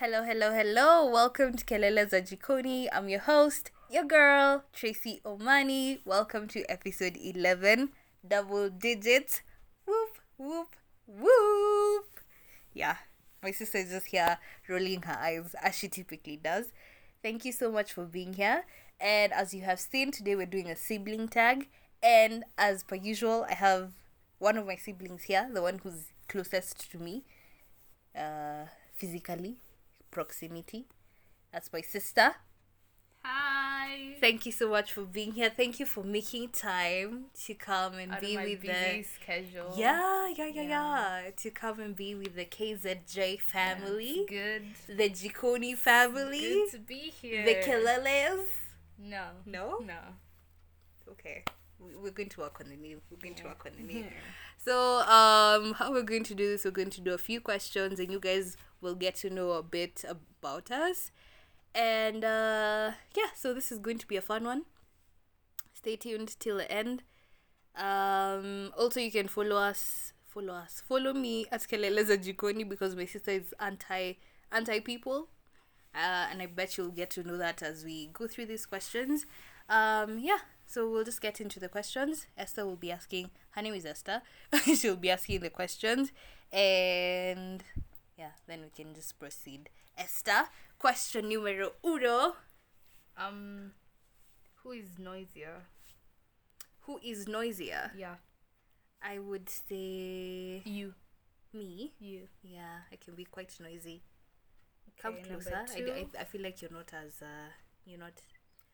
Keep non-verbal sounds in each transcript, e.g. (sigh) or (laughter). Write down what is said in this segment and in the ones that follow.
Hello, hello, hello. Welcome to Kelele za Jikoni. I'm your host, your girl, Tracy Omani. Welcome to episode 11, double digits. Whoop, whoop, whoop. Yeah, my sister is just here rolling her eyes as she typically does. Thank you so much for being here. And as you have seen, today we're doing a sibling tag. And as per usual, I have one of my siblings here, the one who's closest to me uh, physically, proximity. That's my sister. Hi. Thank you so much for being here. Thank you for making time to come and Out be with the schedule. yeah, yeah, yeah, Yeah. yeah, to come and be with the KZJ Yeah, family, it's good. the Jikoni family, Good to be here. the Keleles. No. No? No. Okay, we- we're going to work on the name. We're going to work on the name. (laughs) So, um, how we're going to do this, we're going to do a few questions, and you guys will get to know a bit about us. And uh, yeah, so this is going to be a fun one. Stay tuned till the end. Um, also, you can follow us. Follow us. Follow me at Keleleza Jikoni because my sister is anti anti people. Uh, and I bet you'll get to know that as we go through these questions. Um, yeah, so we'll just get into the questions. Esther will be asking, her name is Esther. (laughs) She'll be asking the questions. And yeah, then we can just proceed. Esther, question numero uno Um, who is noisier? Who is noisier? Yeah. I would say You. me. You. Yeah, I can be quite noisy. Come Okay, number closer. I, I, I feel like you're not as, uh, you're not.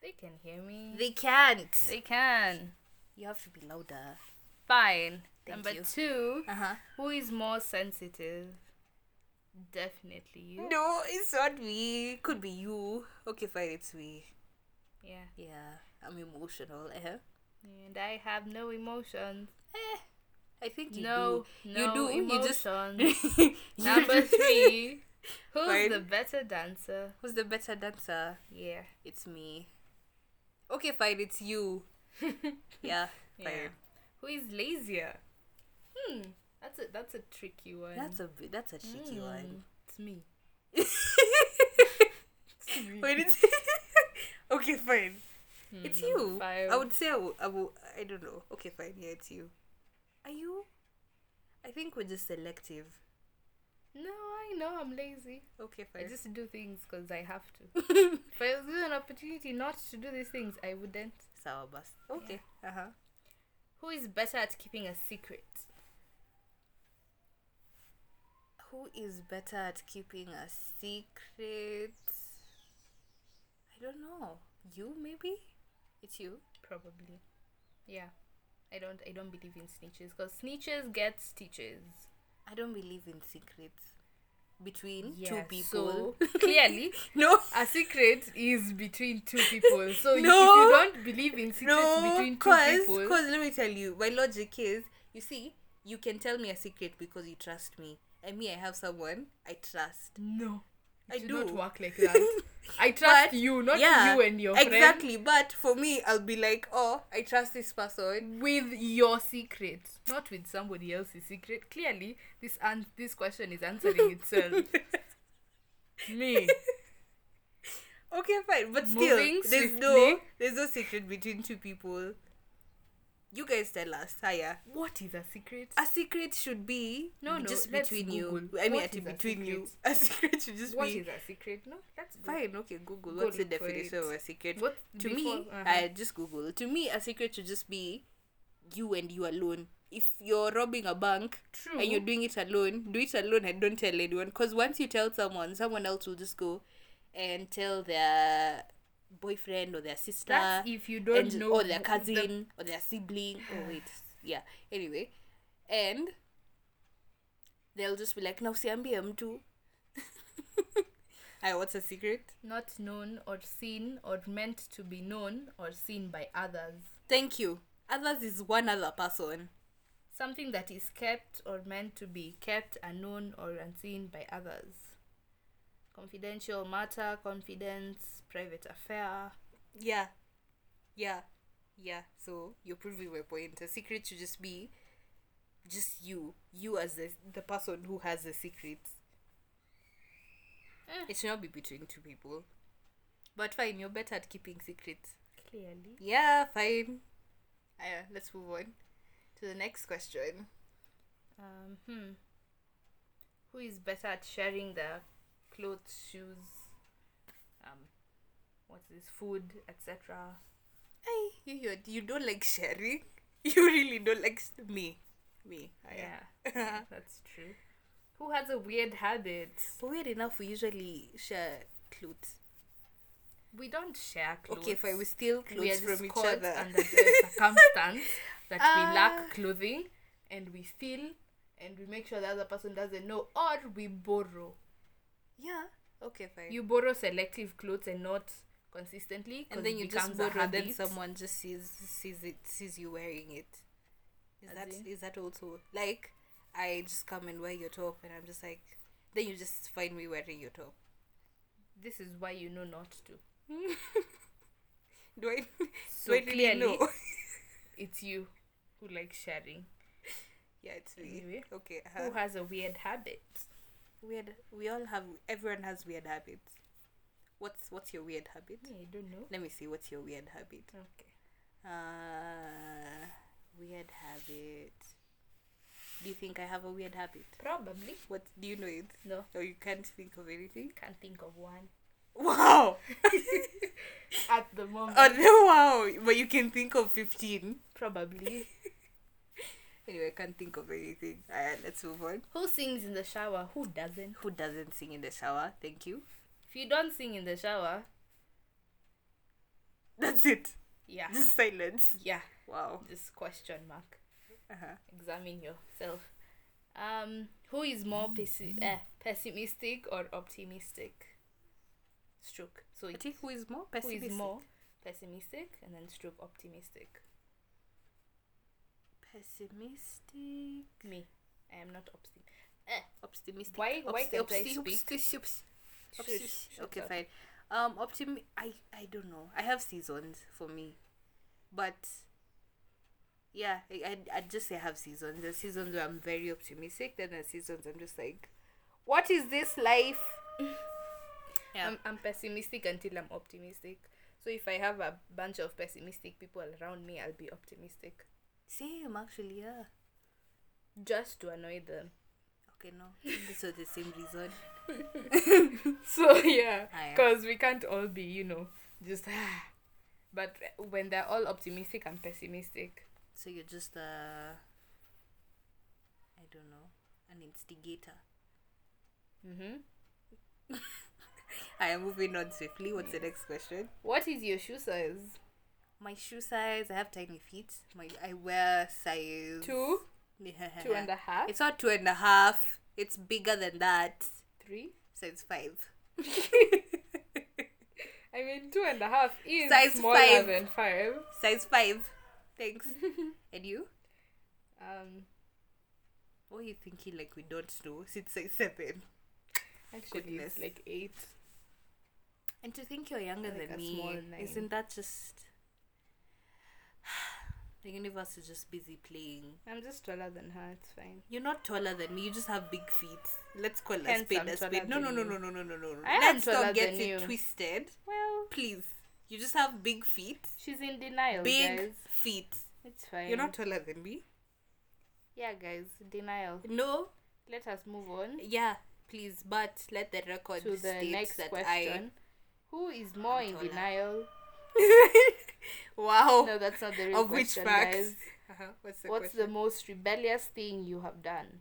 They can hear me. They can't. They can. You have to be louder. Fine. Thank Number you. two. Uh huh. Who is more sensitive? Definitely you. No, it's not me. Could be you. Okay, fine, it's me. Yeah. Yeah, I'm emotional. Uh-huh. And I have no emotions. Eh, I think you no, do. no you do. You just emotions. (laughs) You Number three. (laughs) Who's (laughs) Fine. the better dancer? Who's the better dancer? Yeah. It's me. Okay, fine. It's you. Yeah, Yeah. fine. Who is lazier? Hmm. That's a that's a tricky one. That's a. That's a tricky one. Hmm, (laughs) It's me. Wait, it's (laughs) (laughs) okay. Fine. It's Hmm, you. Five. I would say I will, I will. I don't know. Okay, fine. Yeah, it's you. Are you? I think we're just selective. No, I know I'm lazy. Okay, fine. I just do things because I have to. if I was given an opportunity not to do these things, I wouldn't. Sour bus. Okay. Uh huh. Who is better at keeping a secret? Who is better at keeping a secret? I don't know. You maybe? It's you. Probably. Yeah. I don't. I don't believe in snitches because snitches get stitches. I don't believe in secrets between two Yeah, people. So (laughs) clearly, (laughs) no. a secret is between two people. So you- No. if you don't believe in secrets No, between two cause, people, cause let me tell you, my logic is, you see, you can tell me a secret because you trust me, and me, I have someone I trust. no, I do not work like (laughs) that. I trust But, you, not yeah, you and your friend. Exactly, but for me, I'll be like, oh, I trust this person. With your secret, not with somebody else's secret. Clearly, this an- this question is answering itself. (laughs) Me. Okay, fine, but still, Moving there's no, there's no secret between two people. You guys tell us, Haya. What is a secret? A secret should be No, no, just between you. I mean, What I is a between you. (laughs) A secret should just What be is a secret? No, that's good. fine. Okay, Google. Go What's the definition it. of a secret? What to before- me, uh-huh. I just Google. To me, a secret should just be you and you alone. If you're robbing a bank True. and you're doing it alone, do it alone and don't tell anyone. Because once you tell someone, someone else will just go and tell their boyfriend or their sister That's if you don't and know or their cousin or their sibling. Oh wait, yeah. Anyway, and they'll just be like, "Now siambie mtu." I what's a secret? not known or seen or meant to be known or seen by others. Thank you. Others is one other person. Something that is kept or meant to be kept unknown or unseen by others. Confidential matter, confidence, private affair. Yeah, yeah, yeah. So you're proving my point. A secret should just be just you, you as the the person who has the secret. Eh, It should not be between two people. But fine, you're better at keeping secrets. Clearly. Yeah, fine. Uh, let's move on to the next question. Um, hmm. Who is better at sharing their clothes, shoes, um, what's this, food, etc.? Hey, you, you, you don't like sharing? (laughs) You really don't like me. Me. Ah, Yeah, yeah, (laughs) that's true. Who has a weird habit? Weird enough, we usually share clothes. We don't share clothes. Okay, fine, we steal we clothes are from each other. under the circumstance (laughs) that we Ah. lack clothing and we steal and we make sure the other person doesn't know or we borrow. Yeah. Okay, fine. You borrow selective clothes and not consistently. and then you just borrow, then someone just sees sees it sees you wearing it. Is As that in? is that also like I just come and wear your top and I'm just like then you just find me wearing your top. This is why you know not to. (laughs) Do I So do I really clearly, know? (laughs) it's you who likes sharing. yeah, it's me. Anyway, Okay. who Uh, has a weird habit? Weird. We all have. Everyone has weird habits. What's What's your weird habit? I don't know. Let me see. What's your weird habit? Okay. Uh, weird habit. Do you think I have a weird habit? Probably. What do you know it? No, Or you can't think of anything? can't think of one Wow! (laughs) at the (laughs) moment. oh no! Wow! But you can think of fifteen. Probably. Anyway, I can't think of anything. Alright, let's move on. Who sings in the shower? Who doesn't? Who doesn't sing in the shower? Thank you. If you don't sing in the shower, That's it. yeah, Just silence. yeah, Wow. just question mark. Uh-huh. Examine yourself. Um, who is more pessi- eh, pessimistic or optimistic? Stroke. So I think who is more pessimistic? is more pessimistic and then stroke optimistic. Pessimistic? Me. I am not optimistic. Optimistic. Why- why Opti- can't I opti- speak? opti- opti- Shush, opti- okay, up. fine. Um, optimi- I I don't know. I have seasons for me, but yeah, I I'd just say I have seasons. There's seasons where I'm very optimistic. Then there's seasons I'm just like, what is this life? yeah. I'm, I'm pessimistic until I'm optimistic. So if I have a bunch of pessimistic people around me, I'll be optimistic. Same actually. Yeah. Just to annoy them. Okay. No. this was the same reason. (laughs) So yeah, Ah, because we can't all be, you know, just. but when they're all optimistic, I'm pessimistic. So you're just uh. I don't know. An instigator. Mm-hmm. (laughs) I am moving on swiftly. What's the next question? What is your shoe size? My shoe size, I have tiny feet. My I wear size Two, (laughs) two and a half, It's not two and a half. It's bigger than that. three. Size five. (laughs) I mean, two and a half is Size smaller five. than five. Size five. Thanks. (laughs) and you? Um, What are you thinking? Like we don't know? Since size seven. actually, Goodness. it's like eight. And to think you're younger Like than me, isn't that just? The universe is just busy playing. I'm just taller than her. It's fine. You're not taller than me. You just have big feet. Let's call a Hence, spade I'm a spade. No, no, no, no, no, no, no, no. I Let's not get it you. twisted. Well, Please. You just have big feet. she's in denial, Big guys. feet. It's fine. You're not taller than me. Yeah, guys, denial. No. Let us move on Yeah. Please, but let the record to the next that question. Who is more I'm in taller. denial? (laughs) I. (laughs) wow. No, that's not the real of which question, facts? guys. (laughs) Uh-huh. What's the What's the most rebellious thing you have done?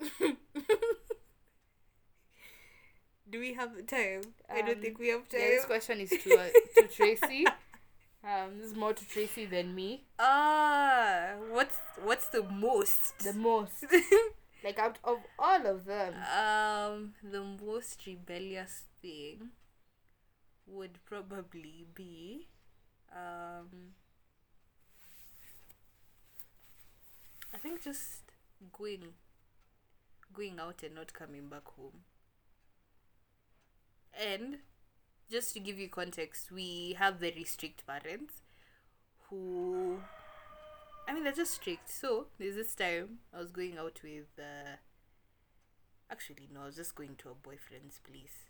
(laughs) Do we have the time? I don't Um, think we have time. Yeah, this question is to uh, to Tracy. Um, this is more to Tracy than me. Ah, what's what's the most? The most, like out of all of them, um, the most rebellious thing would probably be, um, I think just going, going out and not coming back home. And just to give you context, we have very strict parents who I mean, they're just strict. So there's this time I was going out with uh, Actually, no, I was just going to a boyfriend's place.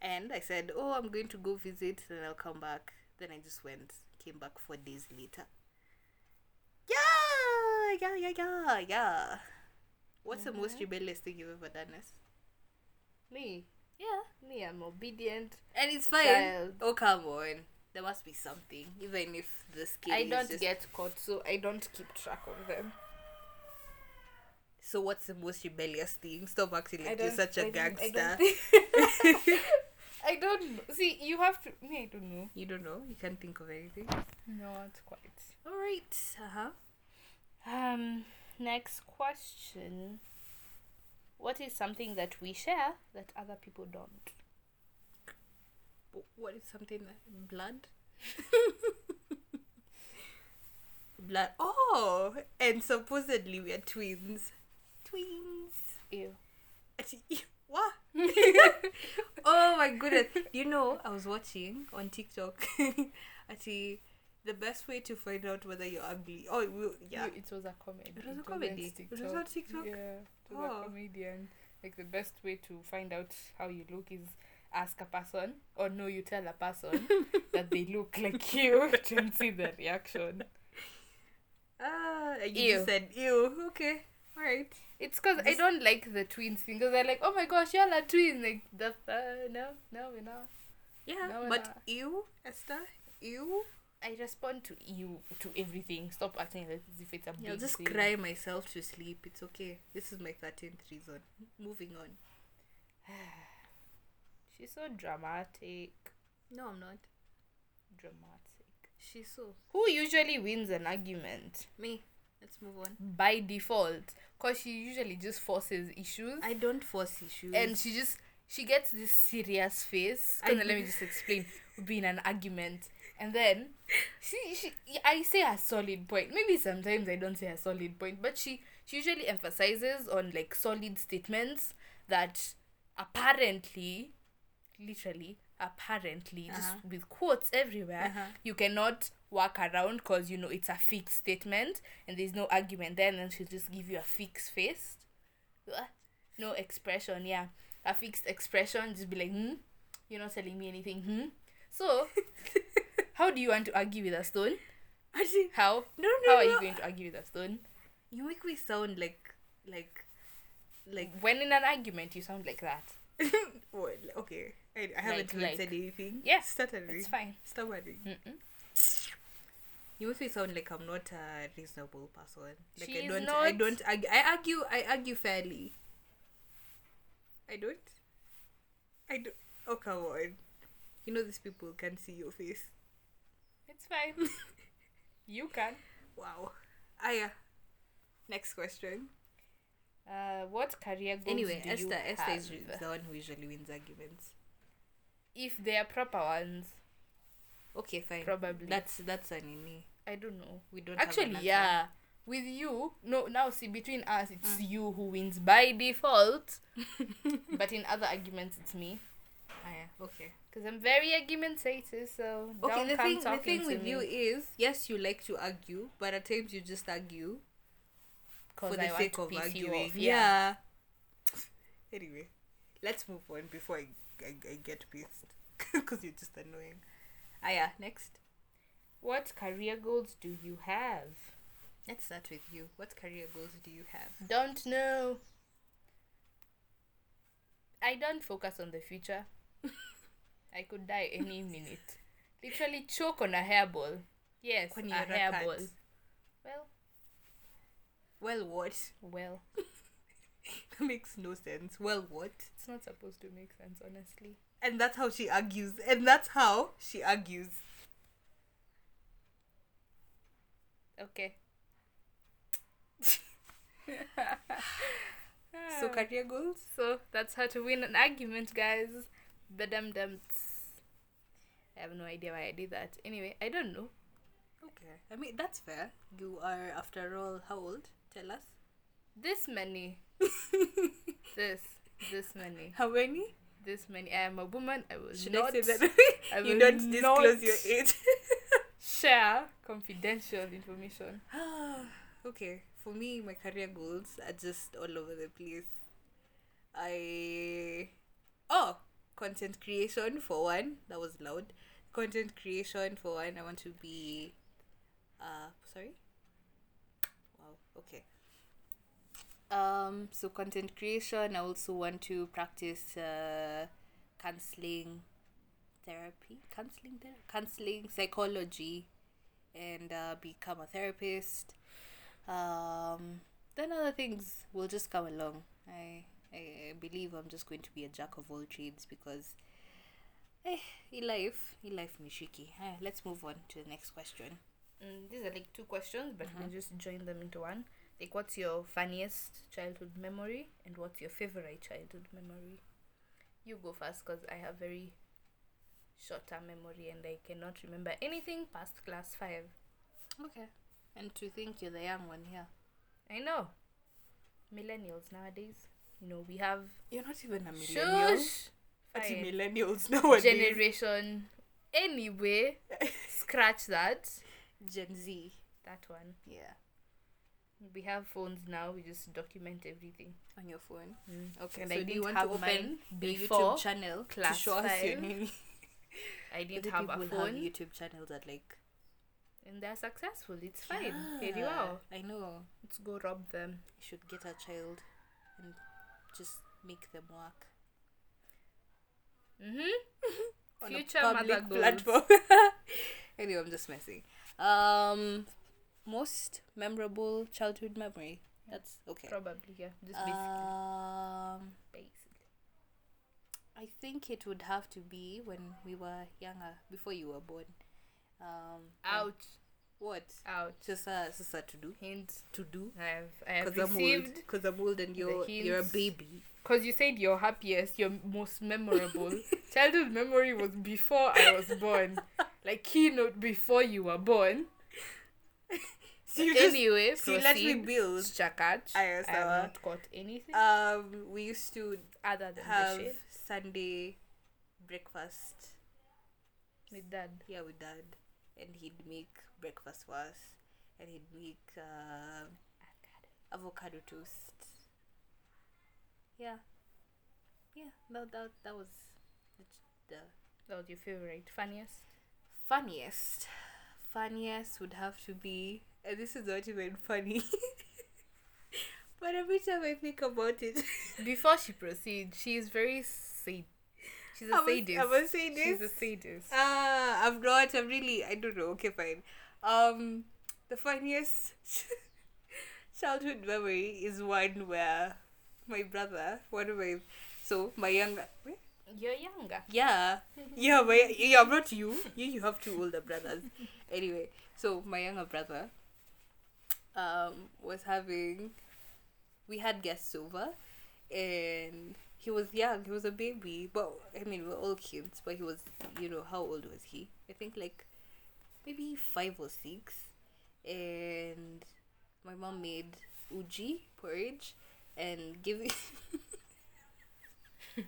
And I said, Oh, I'm going to go visit, then I'll come back. Then I just went, came back four days later. Yeah, yeah, yeah, yeah, yeah. What's the most Mhm. rebellious thing you've ever done? Ness? Me, Yeah. me, I'm obedient. And it's fine. Child. Oh, come on. There must be something, even if the scale I don't just- get caught, so I don't keep track of them. So, what's the most rebellious thing? Stop acting like you're such a I gangster. (laughs) (laughs) (laughs) I don't know. See, you have to. Me, I don't know. you don't know? You can't think of anything? No, not quite. All right. Uh huh. Um. Next question. What is something that we share that other people don't? What is something that blood? (laughs) blood. Oh, and supposedly we are twins. Twins. Ew. (laughs) What? (laughs) oh my goodness! You know, I was watching on TikTok. (laughs) Actually, the best way to find out whether you're ugly. Oh, yeah. You- it was a comedy. It was a comedy. It was on TikTok? Yeah, it was Oh. a comedian. Like the best way to find out how you look is ask a person, or no, you tell a person (laughs) that they look like you and see the reaction. Ah, and you said ew. Okay, right. It's because I don't like the twins thing. Because they're like, oh my gosh, y'all are twins. Like the uh, no, no, we're not. Yeah, No, we're but not. ew, Esther, you. I respond to you to everything. Stop acting like as if it's a Yeah, I'll big just thing. cry myself to sleep. It's okay. This is my thirteenth reason. Moving on. (sighs) She's so dramatic. No, I'm not. Dramatic. She's so Who usually wins an argument? me. Let's move on. by default because she usually just forces issues I don't force issues. and she just she gets this serious face Kinda let me just explain we'll be in an argument and then she, she i say a solid point maybe sometimes i don't say a solid point but she she usually emphasizes on like solid statements that apparently literally apparently just Uh-huh. with quotes everywhere Uh-huh. you cannot work around because you know it's a fixed statement and there's no argument there and then she'll just give you a fixed face no expression yeah a fixed expression just be like hmm you're not telling me anything hmm so (laughs) how do you want to argue with a stone Actually, how no, no. how no, are you going to argue with a stone You make me sound like, like, like. when in an argument you sound like that (laughs) well, okay, I, I haven't Like- even like- said anything. Yes, stuttering. it's fine Stuttering. Mm-mm. You make me sound like I'm not a reasonable person. Like I don't. I don't. argue. I argue. I argue fairly. I don't. I do. Oh come on. You know these people can't see your face. it's fine (laughs) you can Wow. Aya. Next question. uh what career goals Anyway, do Esther. you Esther is the one who usually wins arguments. if they are proper ones Okay, fine. Probably. That's that's an ini. i don't know We don't. Actually, yeah. With you, no, now see, between us, it's mm. you who wins by default. (laughs) but in other arguments, it's me. Ah, Aya. Okay. Because I'm very argumentative, so Okay, don't the come thing the thing with me you is yes, you like to argue, but at times you just argue for the I sake to of arguing. off, yeah. Anyway, let's move on before I, I, I get pissed (laughs) because you're just annoying. Ah yeah, next. What career goals do you have? Let's start with you. What career goals do you have? Don't know. I don't focus on the future. (laughs) I could die any minute. Literally choke on a hairball. Yes, Kwani a hairball. cat? Well, Well, what? well, that (laughs) makes no sense. Well, what? it's not supposed to make sense, honestly. And that's how she argues. And that's how she argues. Okay. So career goals? So that's how to win an argument, guys. Badum dum. I have no idea why I did that. Anyway, I don't know. Okay. I mean that's fair. You are after all how old? Tell us. This many. (laughs) this. This many. How many? This many. I am a woman. I will Should not I say that? (laughs) I (laughs) you don't disclose your age. (laughs) share confidential information. (sighs) okay. For me, my career goals are just all over the place. I oh content creation for one. That was loud. Content creation for one. I want to be. Uh, sorry. Wow. Okay. Um. So content creation. I also want to practice uh, counseling, therapy, counseling, ther- counseling, psychology, and uh, become a therapist. Um. Then other things will just come along. I I believe I'm just going to be a jack of all trades because eh, in life, in life tricky. Eh, let's move on to the next question. Mm, these are like two questions, but we can just join them into one. Like, what's your funniest childhood memory, and what's your favorite childhood memory? You go first, cause I have very short-term memory, and I cannot remember anything past class five. Okay. And to think you're the young one here. I know. Millennials nowadays, you know, we have You're not even a millennial. shush. Fine. millennials nowadays. generation. Anyway, (laughs) scratch that. Gen Z. That one. Yeah. We have phones now. We just document everything. On your phone. Mm. Okay. And so I do you want to open the YouTube channel class to show us your name? (laughs) I didn't Other have a people have phone, YouTube channels that like and they're successful. It's fine. Very Yeah, well. I know. Let's go rob them. You should get a child and just make them work. Mm-hmm. (laughs) Future mother platform. (laughs) anyway, I'm just messing. Um, most memorable childhood memory. That's okay. Probably, yeah. Just basically. Um, basically. I think it would have to be when we were younger, before you were born. Um, Ouch. What? Sasa, sasa to do. Hint. To do. I have, I have Because I'm old. received. Because I'm old and you're you're a baby. Because you said your happiest, your most memorable (laughs) childhood memory was before I was born. (laughs) Like keynote before you were born. So you just anyway, so let me build. Chakach. I have not caught anything Um, we used to other than have Sunday breakfast. with dad. Yeah, with dad, and he'd make breakfast for us, and he'd make uh, avocado toast. Yeah, yeah. That that that was the, the That was your favorite, funniest. funniest. Funniest would have to be, and this is not even funny. (laughs) but every time I think about it, Before she proceeds, she is very sad. She's a I'm a- sadist. I'm a sadist. She's a sadist. Ah, I'm not. I'm really. I don't know. Okay, fine. Um, the funniest (laughs) childhood memory is one where my brother, one of my, so my younger, wait, You're younger. yeah, (laughs) yeah, my yeah, not you. You you have two older brothers. Anyway, so my younger brother, um, was having, we had guests over, and he was young. He was a baby, but I mean we're all kids. But he was, you know, how old was he? I think like, maybe five or six, and my mom made uji porridge, and give it. give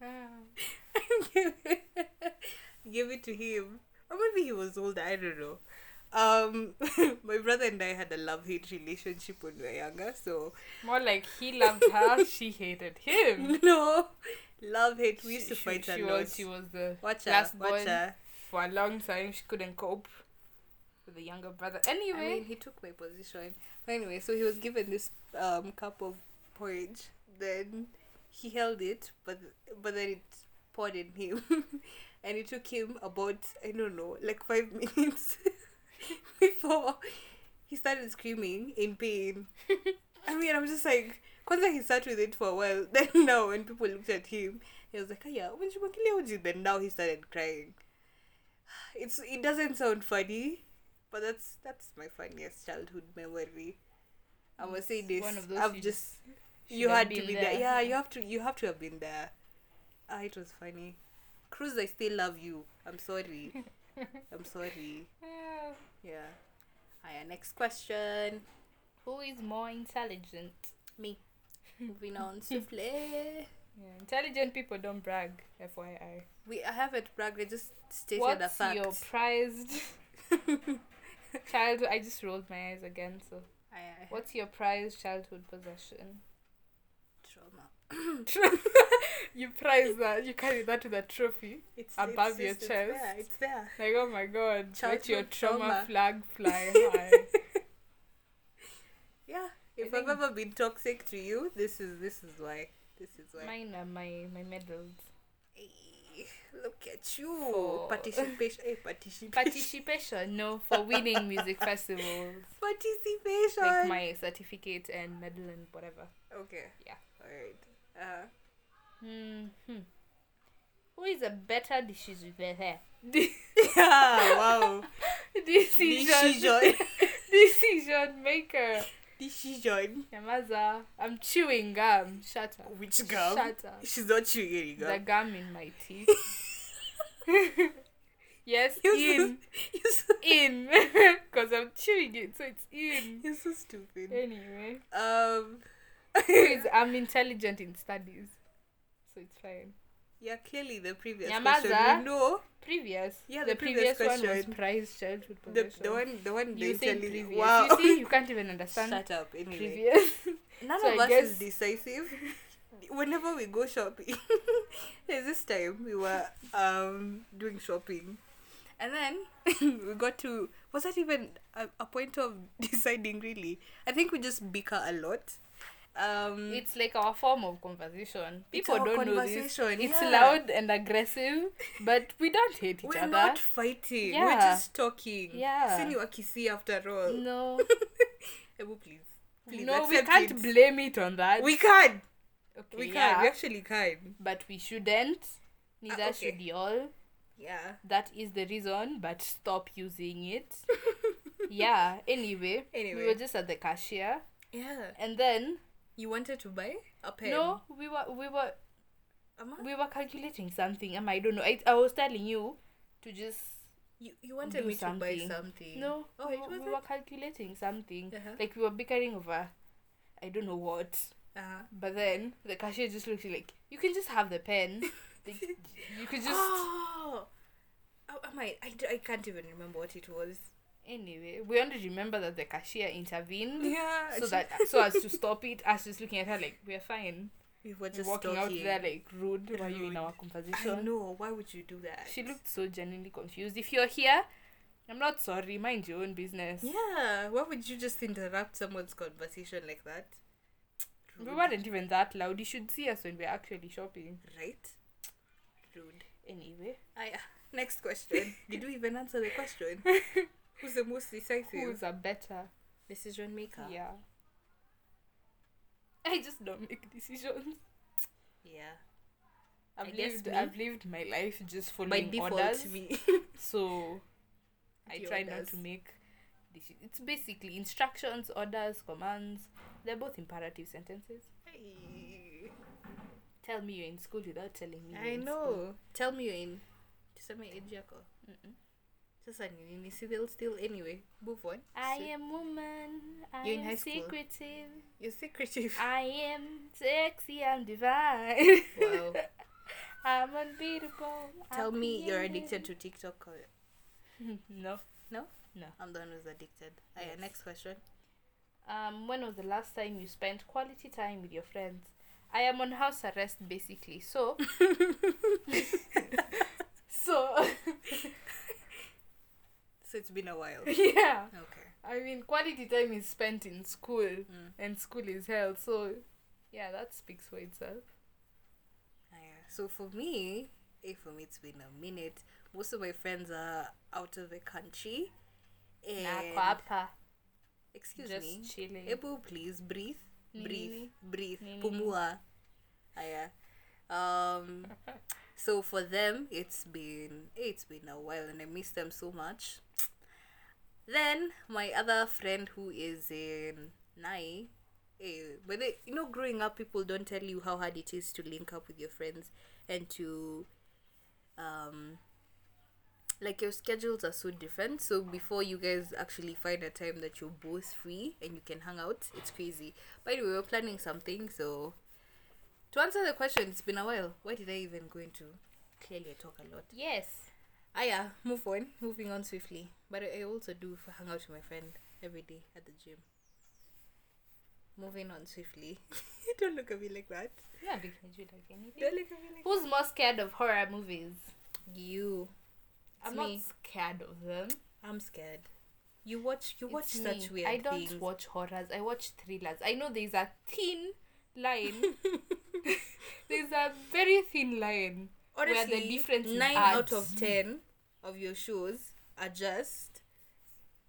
(laughs) it, (laughs) give it to him. Or maybe he was older, I don't know. Um, (laughs) my brother and I had a love hate relationship when we were younger, so More like he loved her, (laughs) she hated him. no, love hate. We used to She- fight she, a she lot. was she was the Watch her, last watch her. for a long time. She couldn't cope with the younger brother. Anyway, I mean, he took my position. But anyway, so he was given this um cup of porridge. Then he held it, but but then it poured in him, (laughs) and it took him about I don't know, like five minutes (laughs) before he started screaming in pain. I mean, I'm just like, kwanza he sat with it for a while. (laughs) Then now, when people looked at him, he was like, "Aya, uji." Then now he started crying. (sighs) It's it doesn't sound funny, but that's that's my funniest childhood memory. I must say this. one of those I've you just you had to be there. there. Yeah, you (laughs) have to you have to have been there. Ah, it was funny. Cruz, I still love you. I'm sorry. (laughs) I'm sorry. Yeah. Yeah. Next question. who is more intelligent? Me. (laughs) Moving on swiftly. (laughs) Yeah, intelligent people don't brag. FYI. We I haven't bragged. I just stated a What's fact. your prized childhood? I just rolled my eyes again. So, I, I what's your prized childhood possession? trauma? You prize that. You carry that to the trophy. It's Above your It's chest. there. It's there. Like, oh my god, let your trauma, trauma. flag fly (laughs) high. Yeah. If I've ever been toxic to you, this is this is why. This is why. Mine are my, my medals. Hey, look at you. For- Participation. Hey, participation. Participation, no, for winning music (laughs) festivals. Participation. Like my certificate and medal and whatever. Okay. Yeah. Alright. Uh, Hmm. Who is a better decision maker? (laughs) yeah, wow. decision Decision. (laughs) decision maker. Decision. Yamaza, I'm chewing gum. Shut up. Which gum? Shut up. She's not chewing any The gum. gum in my teeth. (laughs) yes, You're in, so, in, because I'm chewing it, so it's in. you're so stupid. Anyway, Um. (laughs) I'm intelligent in studies, so it's fine. yeah, clearly the previous question. We know Previous, Yeah, the, the previous previous, one was question. prized childhood the possession. the one the one you tell previous. you. Wow. You see, you (laughs) can't even understand Shut up. Anyway. previous. (laughs) None So of I us guess- is decisive. Whenever we go shopping, there's this time we were um doing shopping, and then we got to was that even a, a point of deciding? Really, I think we just bicker a lot. Um, It's like our form of conversation. People don't know this. It's yeah. loud and aggressive, but we don't hate each other. we're not fighting. We're just talking. Yeah. Sini wakisi after all. No, (laughs) Ebu, please. Please no, we can't it. blame it on that. We can. okay, We can. yeah, We actually can. but we shouldn't. Neither Ah, okay. should y'all. Yeah. That is the reason, but stop using it. (laughs) yeah. Anyway, Anyway. we were just at the cashier, Yeah. and then You wanted to buy a pen? no, we were we were we were calculating something. Um, I don't know. I, I was telling you to just You, you wanted me to buy something. something. no. Oh, we, we were calculating something. Uh-huh. Like we were bickering over, I don't know what. Uh-huh. But then the cashier just looked like you can just have the pen. (laughs) Like, you could just (gasps) oh, oh, I. I, I can't even remember what it was. Anyway. We only remember that the cashier intervened. Yeah. So she- that so as to stop it, us just looking at her like we're fine. we were Just walking out there like rude while you in Rude. our I conversation. know. Why would you do that? She looked so genuinely confused. If you're here, I'm not sorry. Mind your own business. Yeah. Why would you just interrupt someone's conversation like that? We weren't even that loud. You should see us when we're actually shopping. right. Rude. Anyway, Ah, yeah. Next question. (laughs) Did we even answer the question? (laughs) Who's the most decisive who's a better? decision maker? Yeah. (laughs) I just don't make decisions. Yeah. I've I lived me. I've lived my life just By following default, orders. me. (laughs) So I The try not to make deci- it's basically instructions, orders, commands. They're both imperative sentences. Hey. Tell me you're in school without telling me. I in know. Tell me you're in. Tuseme age yako. school. Mm-mm. Ni nini civil still anyway. Move on. I So- am woman. I You're in am high school. secretive. You're secretive. (laughs) I am sexy. I'm divine. Wow. (laughs) I'm unbeatable. Tell I'm me you're addicted to TikTok. or- (laughs) no. No? No. I'm the one who's addicted. Yes. next question. Um, when was the last time you spent quality time with your friends? I am on house arrest basically. So So So it's been a while. (laughs) yeah. Okay. I mean quality time is spent in school Mm. and school is hell. So yeah, that speaks for itself. Ah, yeah. So for me, eh, for me it's been a minute. Most of my friends are out of the country. And Nah, kwapa. excuse Just me. chilling. Ebu, please breathe. Breathe. Breathe. Pumua. Yeah. Um (laughs) so for them it's been it's been a while and I miss them so much. Then my other friend who is in Nai, eh, but they, you know, growing up, people don't tell you how hard it is to link up with your friends and to, um, like your schedules are so different. So before you guys actually find a time that you're both free and you can hang out, it's crazy. By the way, we're planning something. So to answer the question, it's been a while. Why did I even go into? Clearly, I talk a lot. Yes. Ah yeah, move on. Moving on swiftly. But I also do hang out with my friend every day at the gym. moving on swiftly. (laughs) Don't look at me like that. Yeah, because you like anything. Don't look at me like Who's more scared of horror movies? you. I'm It's not scared of them. I'm scared. You watch. You watch It's such me. weird I don't things. watch horrors. I watch thrillers. I know there's a thin line. (laughs) (laughs) there's a very thin line. Honestly, where the difference is nine out of ten of your shows are just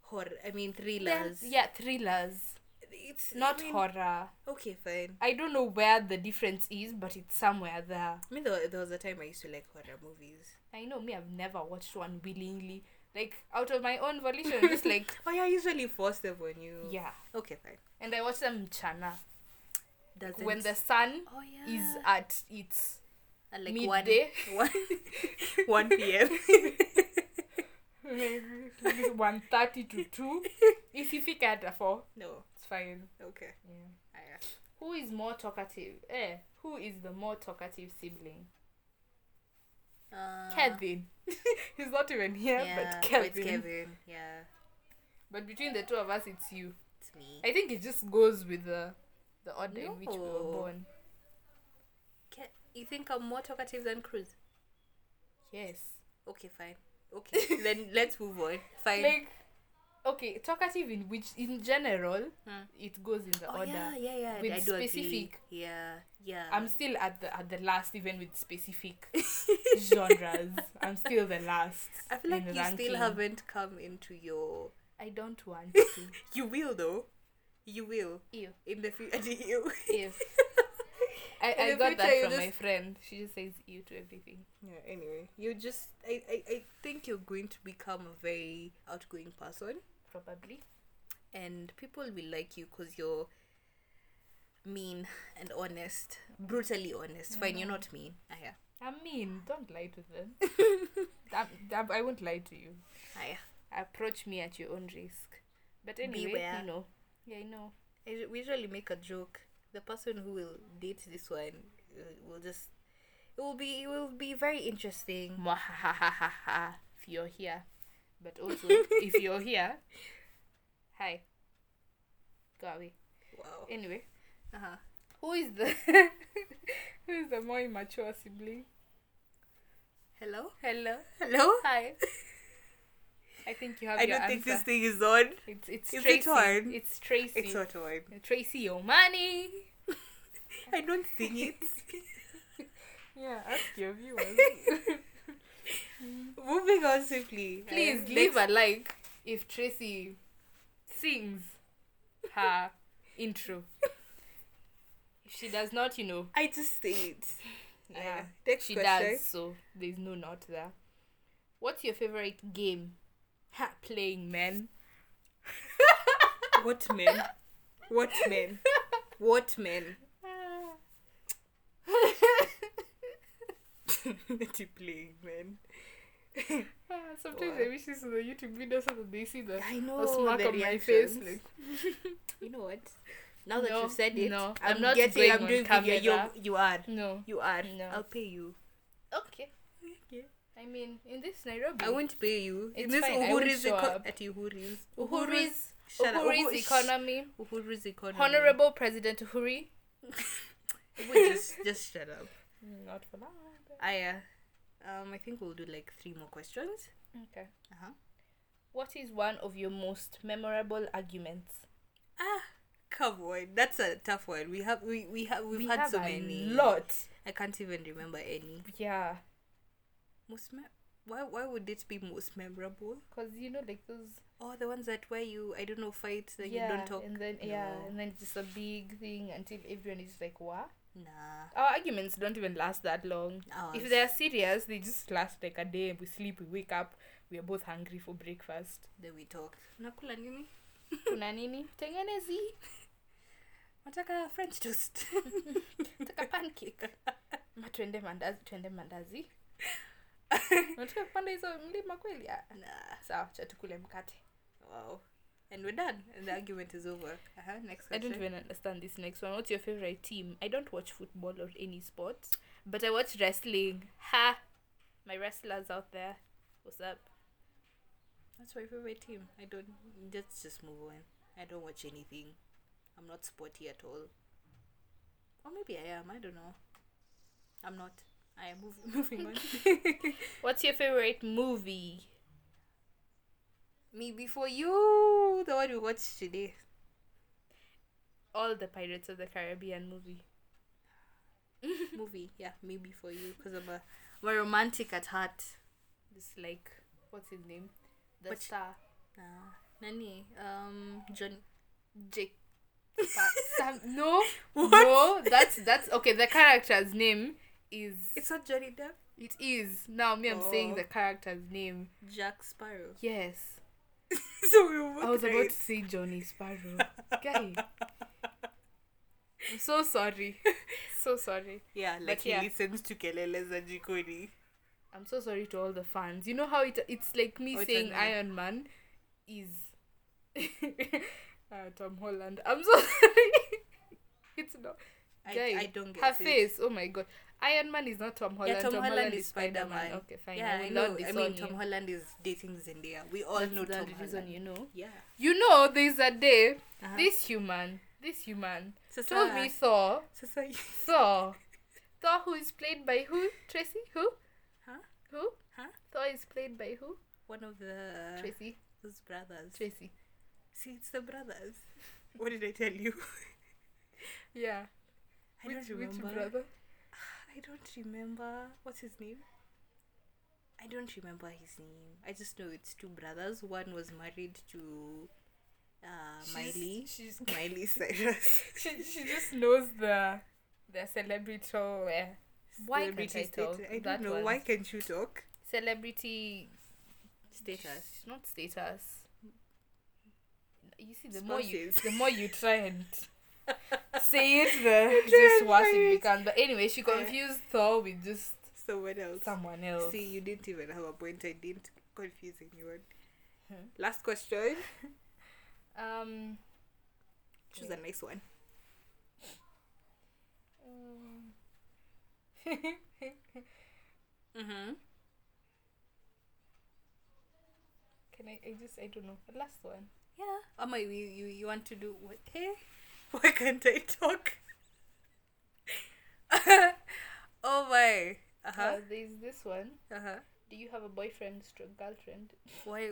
horror. I mean They're- thrillers. yeah, thrillers. it's Not I mean, horror. Okay, fine. I don't know where the difference is, but it's somewhere there. I mean, there, there was a time I used to like horror movies. I know me, I've never watched one willingly. Like out of my own volition, just (laughs) like Oh yeah, I usually force them on you. yeah. Okay, fine. And I watch them chana. Doesn't When the sun oh yeah is at its like midday. one (laughs) one one p.m. (laughs) (laughs) one thirty to two. (laughs) Isifika hata four. no. It's fine. Okay. Yeah. Aya. Who is more talkative? Eh, who is the more talkative sibling? Uh, Kevin. (laughs) He's not even here, Yeah, but but Kevin. it's Kevin. Yeah, But between the two of us, it's you. it's me. I think it just goes with the the order in which we were born. Ke- you think I'm more talkative than Cruz? Yes. Okay, fine. Okay, then let's move on. Fine. Like, okay, talkative in which, in general, Hmm. it goes in the oh order. yeah, yeah, yeah. with I specific. Yeah, yeah. I'm still at the at the last, even with specific (laughs) genres. I'm still the last. I feel like you ranking. still haven't come into your. I don't want (laughs) to. You will though. You will Ew. in the future. (laughs) You. Ew. I, I got that from my friend. She just says you to everything. Yeah. Anyway, you just. I, I. I think you're going to become a very outgoing person. Probably. and people will like you because you're mean and honest brutally honest fine you're not mean ah, yeah I'm mean, don't lie to them. (laughs) That- that- I won't lie to you. ah, yeah Approach me at your own risk. But anyway, Beware. you know. Yeah, I know. I, we usually make a joke the person who will date this one uh, will just it will be it will be very interesting (laughs) if you're here. But also, (laughs) if you're here, hi. Go away. wow Anyway, uh-huh who is the (laughs) who is the more immature sibling? hello Hello. hello Hi. I think you have i don't think this thing is on It's it's Is it Tracy. on? It's Tracy. it's not on (laughs) Tracy Omani. (laughs) i don't sing it (laughs) Yeah, ask your viewers. moving on simply Please Uh, leave next- a like if Tracy sings her intro. If she does not, you know, i just say it yeah, Uh, next she question. does. So there's no not there. What's your favorite game? Ha, playing men. (laughs) what men what men what men (laughs) you playing, man. (laughs) Ah, Sometimes I wish this was a YouTube video so that they see the I know the on my face. Like, You know what? Now that No, you've said it, no, I'm, I'm not getting. I'm doing video. You camera. you are. no. You are. No. I'll pay you. Okay. I mean, in this Nairobi, I won't pay you. In this fine, Uhuru's eco- up. at Uhuru's. Uhuru's, Shut up. Uhuru's Uhu- economy, Uhuru's economy. Honorable President Uhuru. (laughs) Just just shut up. Not for now. I uh, um I think we'll do like three more questions. Okay. Uh huh. What is one of your most memorable arguments? Ah, come on, that's a tough one. We have we we have we've we had have so a many. lot. I can't even remember any. Yeah, Most me- why why would it be most memorable? cause you know like those. Oh, the ones that where you I don't know fight that yeah, you don't talk. and then yeah, and then it's just a big thing until everyone is like, "What?" Nah. Our arguments don't even last that long. Ours. If they're serious, they just last like a day. We sleep, we wake up, we are both hungry for breakfast. then we talk. Nakula nini? Kuna nini? Tengenezi. (laughs) Nataka French toast. (laughs) Nataka pancake. (laughs) Ma mandazi, twende mandazi. (laughs) Unataka kupanda hizo mlima kweli? Ah, nah. Sawa, cha tukule mkate. Wow. And we're done. And the argument is over. Uh-huh. Next I don't even understand this next one. What's your favorite team? I don't watch football or any sports, but I watch wrestling. Ha! My wrestlers out there. What's up? That's my favorite team. I don't. Let's just move on. I don't watch anything. I'm not sporty at all. Or maybe I am. I don't know. I'm not. I am move, (laughs) moving on. (laughs) What's your favorite movie? Me before you, the one we watched today. All the Pirates of the Caribbean movie. (laughs) movie. Yeah, me before you, because I'm a, I'm a romantic at heart. Just like what's his name? The Which- star. Uh, Nani? Um, John. Jake. Sam, no, What? no, that's that's okay. The character's name is It's not Johnny Depp. it is now me. I'm saying Oh. the character's name. Jack Sparrow. Yes, (laughs) so we were both I was about to say Johnny Sparrow. (laughs) Guy, I'm so sorry, (laughs) so sorry. Yeah, But like yeah. he listens to Kelele za Jikoni. I'm so sorry to all the fans. You know how it it's like me Oh, saying. Iron Man is uh, Tom Holland. I'm so sorry. it's not. I, Guy, I don't get her it. face. Oh my god. Iron Man is not Tom Holland. Yeah, Tom, Holland, is Spider Man. Okay, fine. Yeah, I know. I mean. Tom Holland is dating Zendaya. We all That's know Tom only reason Holland. you know. Yeah. You know, there's a day Uh-huh. this human, this human Sasa, told me Thor, Sasa, (laughs) Thor, Thor who is played by who? Tracy? Who? Huh? Who? Huh? Thor is played by who? one of the Tracy. those brothers. Tracy. See, it's the brothers. (laughs) What did I tell you? (laughs) Yeah. I which, don't remember. which brother? (sighs) I don't remember. What's his name? I don't remember his name. I just know it's two brothers. One was married to uh, She's- Miley. She's, (laughs) (laughs) Miley Cyrus. she, she just knows the the celebrity uh, Why can't Celebrity I talk? status. I don't know. one. Why can't you talk? celebrity Status. not status. You see, the more you Spouses. the more you try and (laughs) say it, the (laughs) just right. becomes. But anyway, she confused Thor with just Someone else. someone else. See, you didn't even have a point. I didn't confuse anyone. Hmm. Last question. (laughs) Um. Choose a nice one. (laughs) Mm-hmm. Can I? I just I don't know. The last one. Yeah. Ama, you, you, you want to do what? Hey? Why can't I talk? (laughs) oh my. Uh huh. Uh, there's this one. Uh huh. Do you have a boyfriend, stroke girlfriend? (laughs) Why?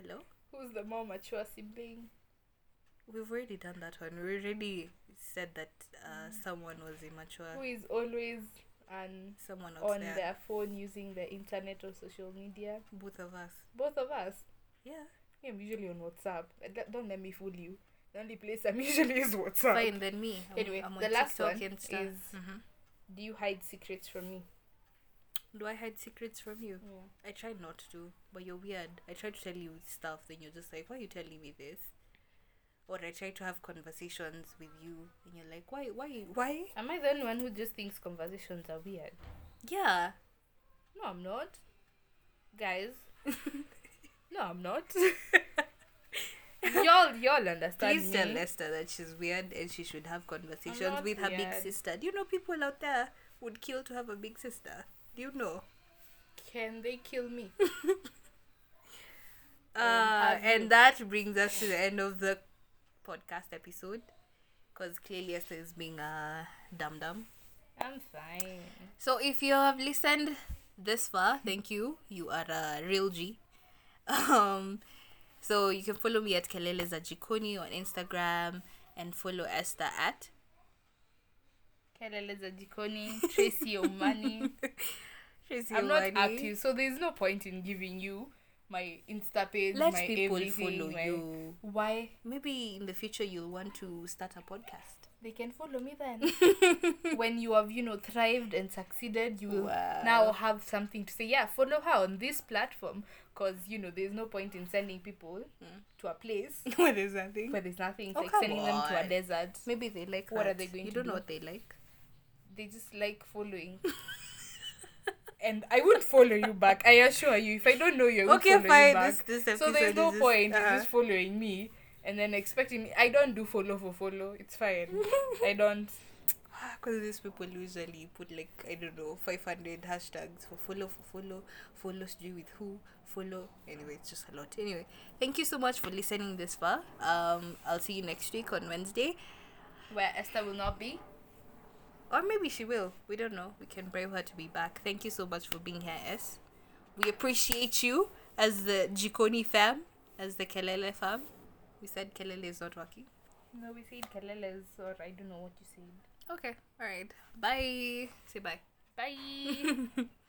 Hello? Who's the more mature sibling? We've already done that one. We already said that uh, someone was immature. Who is always and Someone on there. their phone using the internet or social media? Both of us. Both of us. Yeah. Me, I'm usually on WhatsApp. Don't let me fool you. The only place I'm (laughs) usually is WhatsApp. Fine, then me. I'm, Anyway, I'm on the last TikTok one is- Mhm. Do you hide secrets from me? Do I hide secrets from you? Yeah. I try not to, but you're weird. I try to tell you stuff, then you're just like, why are you telling me this? Or I try to have conversations with you, and you're like, why, why, why? Am I the only one who just thinks conversations are weird? Yeah. No, I'm not. Guys. (laughs) no, I'm not. (laughs) y'all, y'all understand Please me. tell Esther that she's weird and she should have conversations with her big sister. Do you know people out there would kill to have a big sister? Do you know? Can they kill me? (laughs) Uh, have you- and that brings us to the end of the podcast episode. Because clearly Esther is being a dum dum. I'm fine. So if you have listened this far, thank you. You are a real G. (laughs) Um, so you can follow me at Kelele Zajikoni on Instagram and follow Esther at Kelele Jikoni, Tracy Omani. (laughs) Tracy I'm not active, so there's no point in giving you my Insta page, Let my people everything, follow my- you. Why? Maybe in the future you'll want to start a podcast. They can follow me then. (laughs) when you have, you know, thrived and succeeded, you will Wow. now have something to say. Yeah, follow her on this platform because, you know, there's no point in sending people to a place What is that thing? where there's nothing. It's Oh, like come sending them to a on. desert. Maybe they like What are they going You to don't know what they like. They just like following. (laughs) and I won't follow you back. I assure you. If I don't know you, I won't Okay, follow you fine. back. This, this so there's no is point in uh-huh. just following me and then expecting me. I don't do follow for follow. It's fine. (laughs) I don't. Because these people usually put like I don't know five hundred hashtags for follow for follow follow do with who follow. Anyway, it's just a lot. Anyway, thank you so much for listening this far. Um, I'll see you next week on Wednesday, Where Esther will not be. or maybe she will. We don't know. We can brave her to be back. Thank you so much for being here, S. We appreciate you as the Jikoni fam, as the Kelele fam. We said Kelele is not working. No, we said Kaleles, or I don't know what you said. Okay. All right. Bye. Say bye. Bye. (laughs)